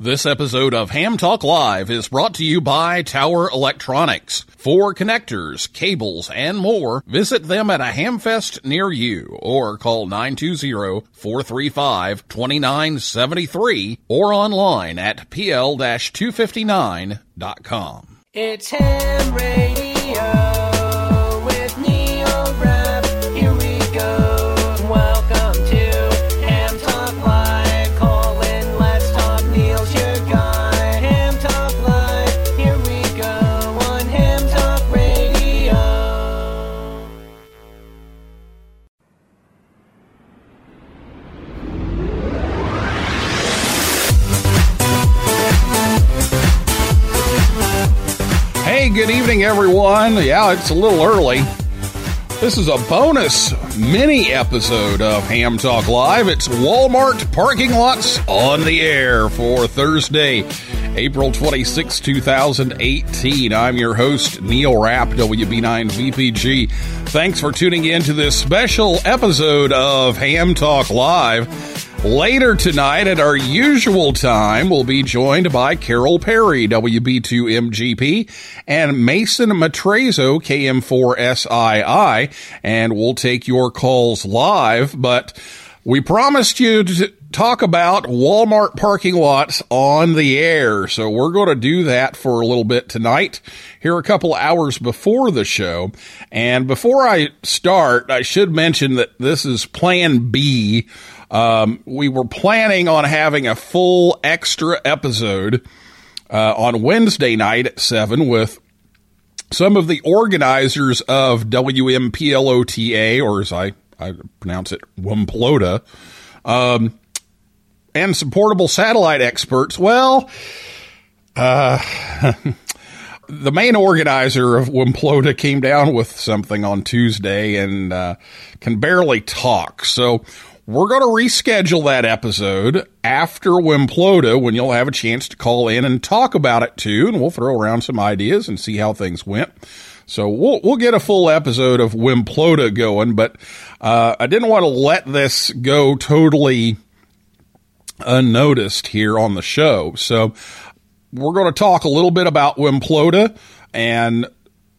This episode of Ham Talk Live is brought to you by Tower Electronics. For connectors, cables, and more, visit them at a Hamfest near you or call 920-435-2973 or online at pl-259.com. It's Ham Radio Evening, everyone. Yeah, it's a little early. This is a bonus mini episode of Ham Talk Live. It's Walmart parking lots on the air for Thursday, April 26, 2018. I'm your host, Neil Rapp, WB9VPG. Thanks for tuning in to this special episode of Ham Talk Live. Later tonight at our usual time, we'll be joined by Carol Perry, WB2MGP, and Mason Matrazzo, KM4SII, and we'll take your calls live. But we promised you to talk about Walmart parking lots on the air, so we're going to do that for a little bit tonight, here a couple hours before the show. And before I start, I should mention that this is Plan B. Um, we were planning on having a full extra episode uh, on Wednesday night at 7 with some of the organizers of WMPLOTA, or as I, I pronounce it, Wumplota, um, and some portable satellite experts. Well, uh, the main organizer of Wimplota came down with something on Tuesday and uh, can barely talk. So we're going to reschedule that episode after Wimplota when you'll have a chance to call in and talk about it too. And we'll throw around some ideas and see how things went. So we'll we'll get a full episode of Wimplota going, but uh, I didn't want to let this go totally unnoticed here on the show. So we're going to talk a little bit about Wimplota, and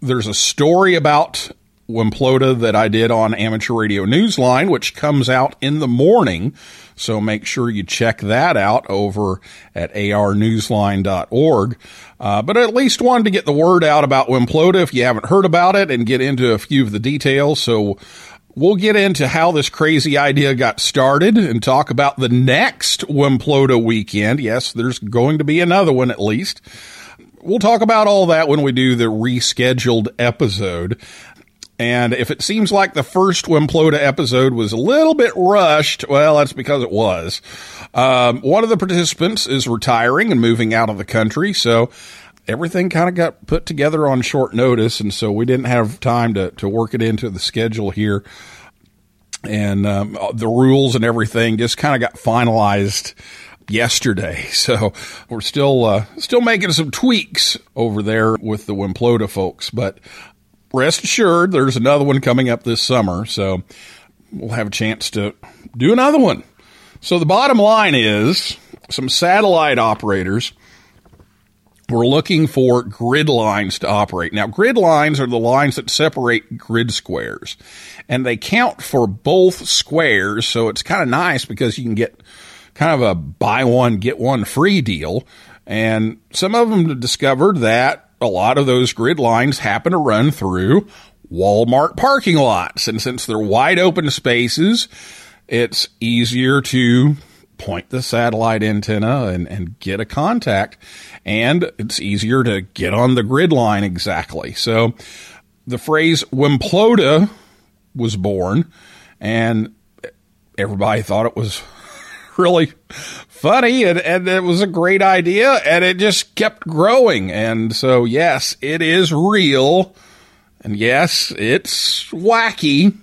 there's a story about Wimplota that I did on Amateur Radio Newsline, which comes out in the morning. So make sure you check that out over at arnewsline.org. Uh, but at least wanted to get the word out about Wimplota if you haven't heard about it and get into a few of the details. So We'll get into how this crazy idea got started and talk about the next Wimplota weekend. Yes, there's going to be another one at least. We'll talk about all that when we do the rescheduled episode. And if it seems like the first Wimplota episode was a little bit rushed, well, that's because it was. Um, one of the participants is retiring and moving out of the country, so everything kind of got put together on short notice, and so we didn't have time to, to work it into the schedule here. And um, the rules and everything just kind of got finalized yesterday. So we're still uh, still making some tweaks over there with the Wimplota folks, but rest assured, there's another one coming up this summer. So we'll have a chance to do another one. So the bottom line is some satellite operators we're looking for grid lines to operate. Now, grid lines are the lines that separate grid squares, and they count for both squares. So it's kind of nice because you can get kind of a buy one, get one free deal. And some of them discovered that a lot of those grid lines happen to run through Walmart parking lots. And since they're wide open spaces, it's easier to point the satellite antenna and, and get a contact. And it's easier to get on the grid line exactly. So the phrase Wimplota was born, and everybody thought it was really funny and, and it was a great idea and it just kept growing. And so, yes, it is real. And yes, it's wacky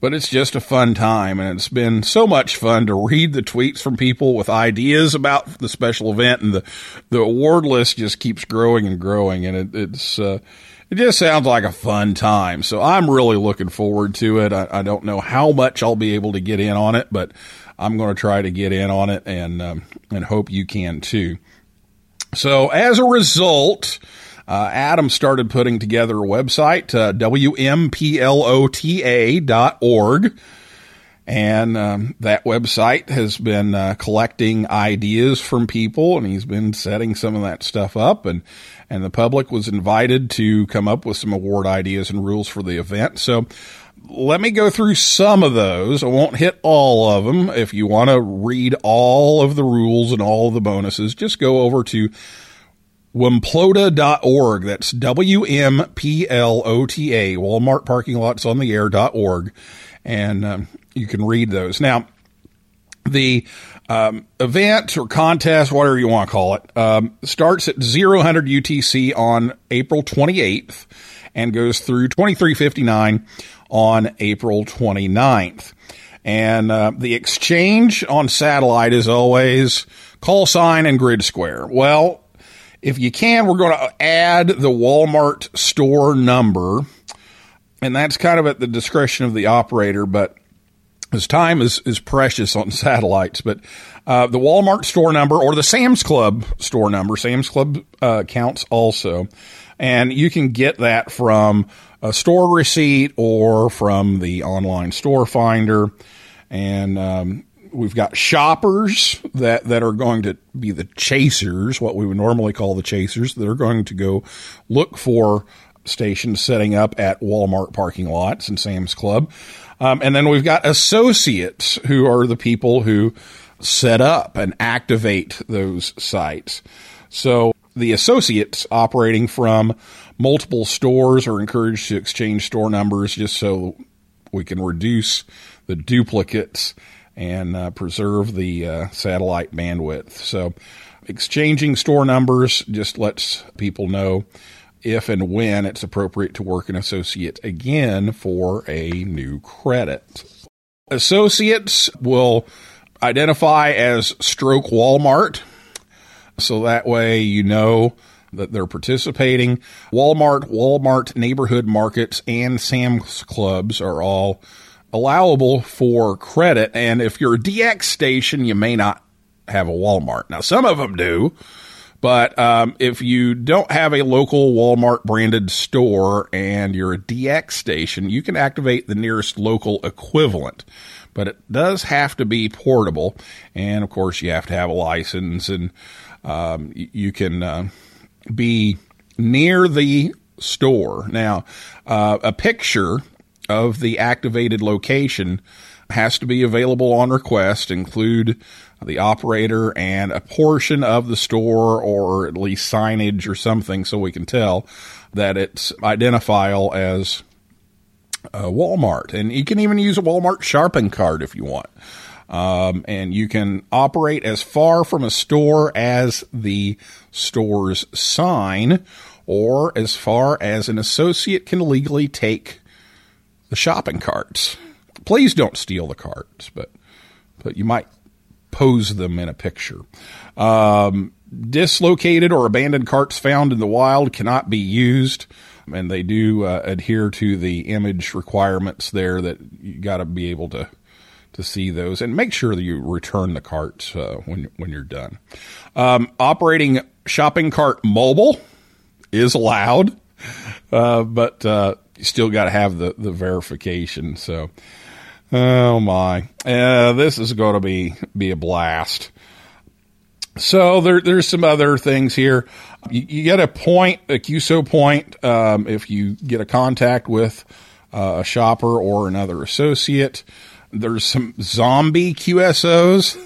but it's just a fun time and it's been so much fun to read the tweets from people with ideas about the special event and the the award list just keeps growing and growing and it, it's uh, it just sounds like a fun time so i'm really looking forward to it I, I, don't know how much i'll be able to get in on it but I'm going to try to get in on it and um, and hope you can too. So as a result, uh, Adam started putting together a website, uh, WMPLOTA.org. And um, that website has been uh, collecting ideas from people, and he's been setting some of that stuff up. And and the public was invited to come up with some award ideas and rules for the event. So let me go through some of those. I won't hit all of them. If you want to read all of the rules and all of the bonuses, just go over to Wmplota.org. That's W M P L O T A, Walmart Parking Lots on the Air.org. And um, you can read those. Now, the um, event or contest, whatever you want to call it, um, starts at 0100 UTC on April 28th and goes through 2359 on April 29th. And uh, the exchange on satellite is always call sign and grid square. Well, if you can, we're going to add the Walmart store number, and that's kind of at the discretion of the operator, but his time is, is precious on satellites, but uh, the Walmart store number or the Sam's Club store number, Sam's Club uh, counts also. And you can get that from a store receipt or from the online store finder. And um, we've got shoppers that, that are going to be the chasers, what we would normally call the chasers, that are going to go look for stations setting up at Walmart parking lots and Sam's Club. Um, and then we've got associates who are the people who set up and activate those sites. So the associates operating from multiple stores are encouraged to exchange store numbers just so we can reduce the duplicates and uh, preserve the uh, satellite bandwidth. So exchanging store numbers just lets people know if and when it's appropriate to work an associate again for a new credit. Associates will identify as stroke Walmart. So that way you know that they're participating. Walmart, Walmart neighborhood markets, and Sam's Clubs are all allowable for credit. And if you're a DX station, you may not have a Walmart. Now, some of them do. But um, if you don't have a local Walmart branded store and you're a DX station, you can activate the nearest local equivalent. But it does have to be portable. And of course, you have to have a license and um, you can uh, be near the store. Now, uh, a picture of the activated location has to be available on request, include the operator and a portion of the store or at least signage or something so we can tell that it's identifiable as a Walmart. And you can even use a Walmart shopping cart if you want. Um, and you can operate as far from a store as the store's sign or as far as an associate can legally take the shopping carts. Please don't steal the carts, but but you might pose them in a picture. Um, dislocated or abandoned carts found in the wild cannot be used, and they do uh, adhere to the image requirements there that you got to be able to to see those and make sure that you return the cart uh, when when you're done. Um, operating shopping cart mobile is allowed, uh, but uh, you still got to have the the verification. So Oh my, uh, this is going to be be a blast. So there, there's some other things here. You, you, get a point, a QSO point, um, if you get a contact with uh, a shopper or another associate. There's some zombie QSOs.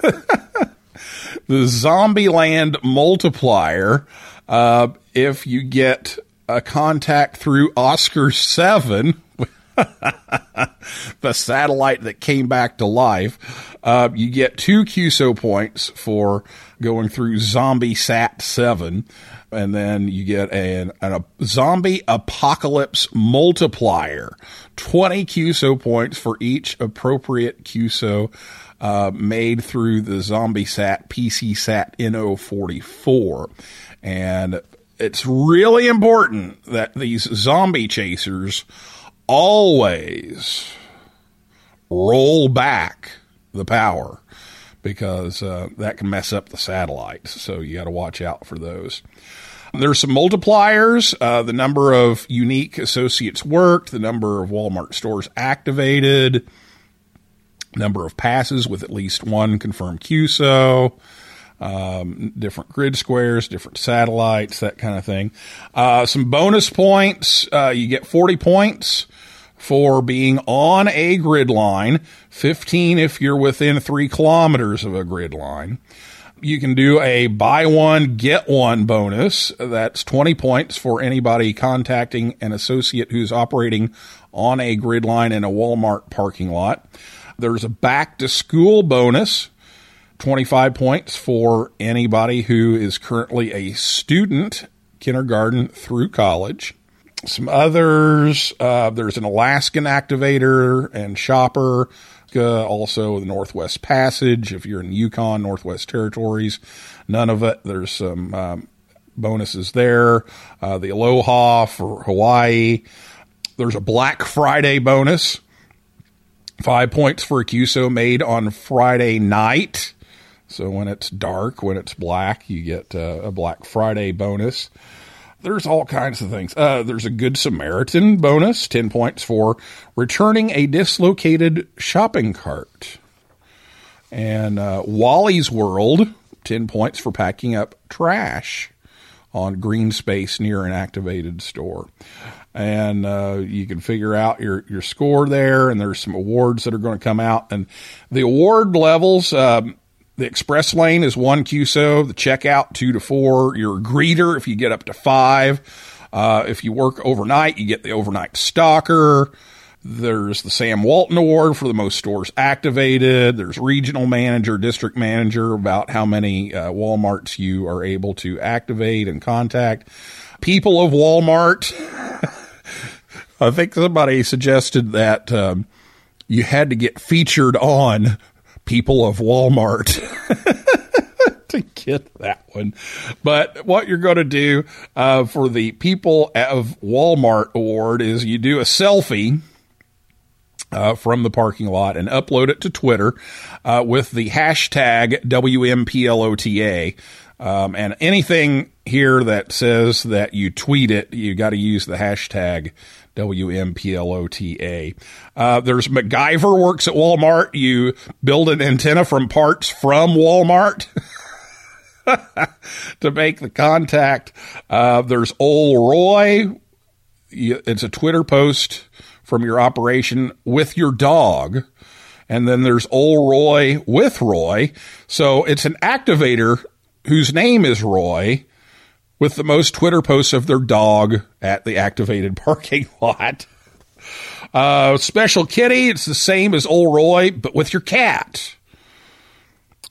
the Zombie Land multiplier. Uh, if you get a contact through Oscar Seven, the satellite that came back to life. Uh, you get two QSO points for going through Zombie Sat 7. And then you get an, an, a zombie apocalypse multiplier. 20 QSO points for each appropriate QSO uh, made through the Zombie Sat PC Sat NO44. And it's really important that these zombie chasers always roll back the power because uh, that can mess up the satellites. So you got to watch out for those. There's some multipliers, uh, the number of unique associates worked, the number of Walmart stores activated, number of passes with at least one confirmed QSO, um, different grid squares, different satellites, that kind of thing. Uh, some bonus points. Uh, you get 40 points for being on a grid line, 15 if you're within three kilometers of a grid line. You can do a buy one, get one bonus. That's 20 points for anybody contacting an associate who's operating on a grid line in a Walmart parking lot. There's a back to school bonus. 25 points for anybody who is currently a student, kindergarten through college. Some others, uh, there's an Alaskan activator and shopper, uh, also the Northwest Passage. If you're in Yukon, Northwest Territories, Nunavut. There's some um, bonuses there. Uh, the Aloha for Hawaii. There's a Black Friday bonus. Five points for a QSO made on Friday night. So when it's dark, when it's black, you get uh, a Black Friday bonus. There's all kinds of things. Uh, there's a Good Samaritan bonus, 10 points for returning a dislocated shopping cart. And uh, Wally's World, 10 points for packing up trash on green space near an activated store. And uh, you can figure out your, your score there, and there's some awards that are going to come out. And the award levels, um, the express lane is one QSO, the checkout two to four. Your greeter, if you get up to five. Uh, if you work overnight, you get the overnight stalker. There's the Sam Walton Award for the most stores activated. There's regional manager, district manager about how many uh, Walmarts you are able to activate and contact. People of Walmart. I think somebody suggested that um, you had to get featured on People of Walmart. to get that one. But what you're going to do uh, for the People of Walmart Award is you do a selfie. Uh, from the parking lot and upload it to Twitter uh, with the hashtag WMPLOTA. Um, and anything here that says that you tweet it, you got to use the hashtag WMPLOTA. Uh, there's MacGyver works at Walmart. You build an antenna from parts from Walmart. to make the contact. Uh, there's Old Roy. It's a Twitter post from your operation with your dog. And then there's Old Roy with Roy. So it's an activator whose name is Roy with the most Twitter posts of their dog at the activated parking lot. Uh, special kitty, it's the same as Old Roy, but with your cat.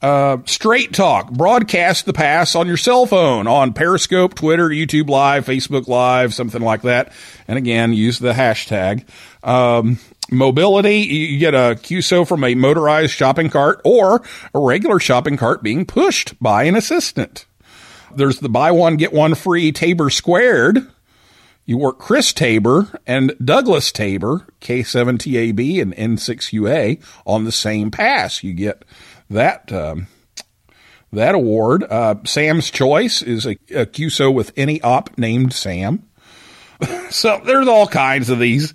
Uh, straight talk, broadcast the pass on your cell phone on Periscope, Twitter, YouTube Live, Facebook Live, something like that. And again, use the hashtag. Um, mobility, you get a QSO from a motorized shopping cart or a regular shopping cart being pushed by an assistant. There's the buy one, get one free Tabor Squared. You work Chris Tabor and Douglas Tabor, K7TAB and N6UA on the same pass. You get that um, that award. Uh, Sam's Choice is a, a QSO with any op named Sam. so there's all kinds of these.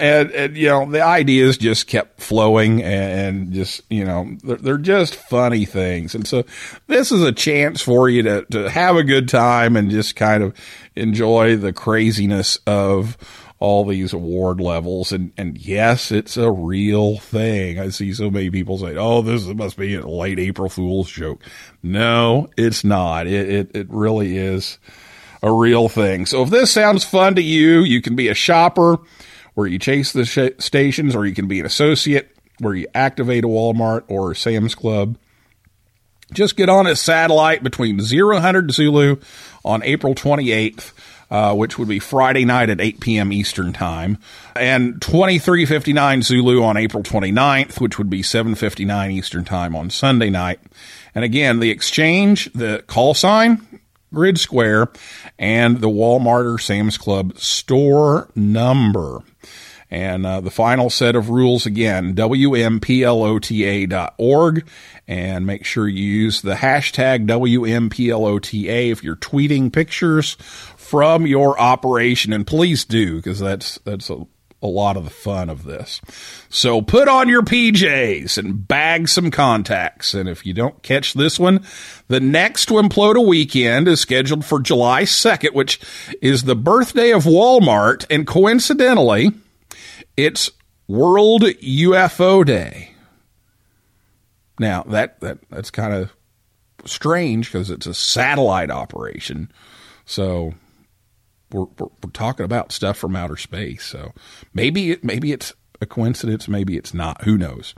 And, and, you know, the ideas just kept flowing and just, you know, they're, they're, just funny things. And so this is a chance for you to, to have a good time and just kind of enjoy the craziness of all these award levels. And, and yes, it's a real thing. I see so many people say, oh, this must be a late April Fool's joke. No, it's not. It, it, it really is a real thing. So if this sounds fun to you, you can be a shopper where you chase the sh- stations, or you can be an associate where you activate a Walmart or Sam's Club. Just get on a satellite between 0100 Zulu on April 28th. Uh, which would be Friday night at 8 p.m. Eastern Time, and 2359 Zulu on April 29th, which would be 759 Eastern Time on Sunday night. And again, the exchange, the call sign, Grid Square, and the Walmart or Sam's Club store number. And uh, the final set of rules again, WMPLOTA.org. And make sure you use the hashtag WMPLOTA if you're tweeting pictures from your operation. And please do, because that's, that's a, a lot of the fun of this. So put on your PJs and bag some contacts. And if you don't catch this one, the next Wimplota weekend is scheduled for July 2nd, which is the birthday of Walmart. And coincidentally, it's World UFO Day. Now that, that that's kind of strange because it's a satellite operation. So we're, we're, we're, talking about stuff from outer space. So maybe it, maybe it's a coincidence. Maybe it's not. Who knows?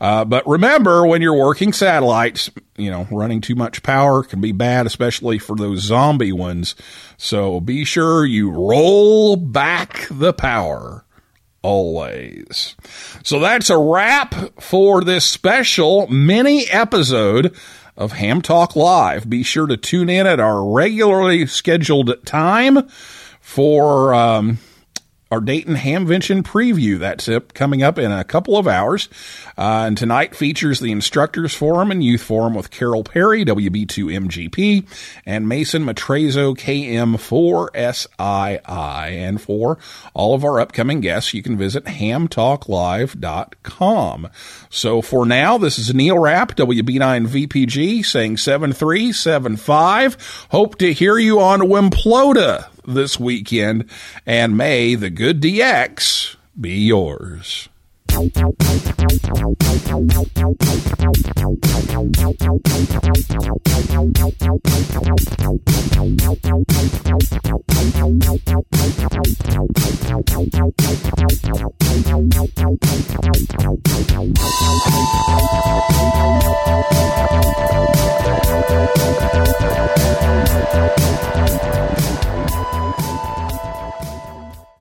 Uh, but remember, when you're working satellites, you know, running too much power can be bad, especially for those zombie ones. So be sure you roll back the power always. So that's a wrap for this special mini episode of Ham Talk Live. Be sure to tune in at our regularly scheduled time for um, our Dayton Hamvention preview. That's it, coming up in a couple of hours. Uh, and tonight features the Instructors Forum and Youth Forum with Carol Perry, WB2MGP, and Mason Matrazzo, KM4SII. And for all of our upcoming guests, you can visit hamtalklive.com. So for now, this is Neil Rapp, WB9VPG, saying 7375. Hope to hear you on Wimplota this weekend, and may the good DX be yours.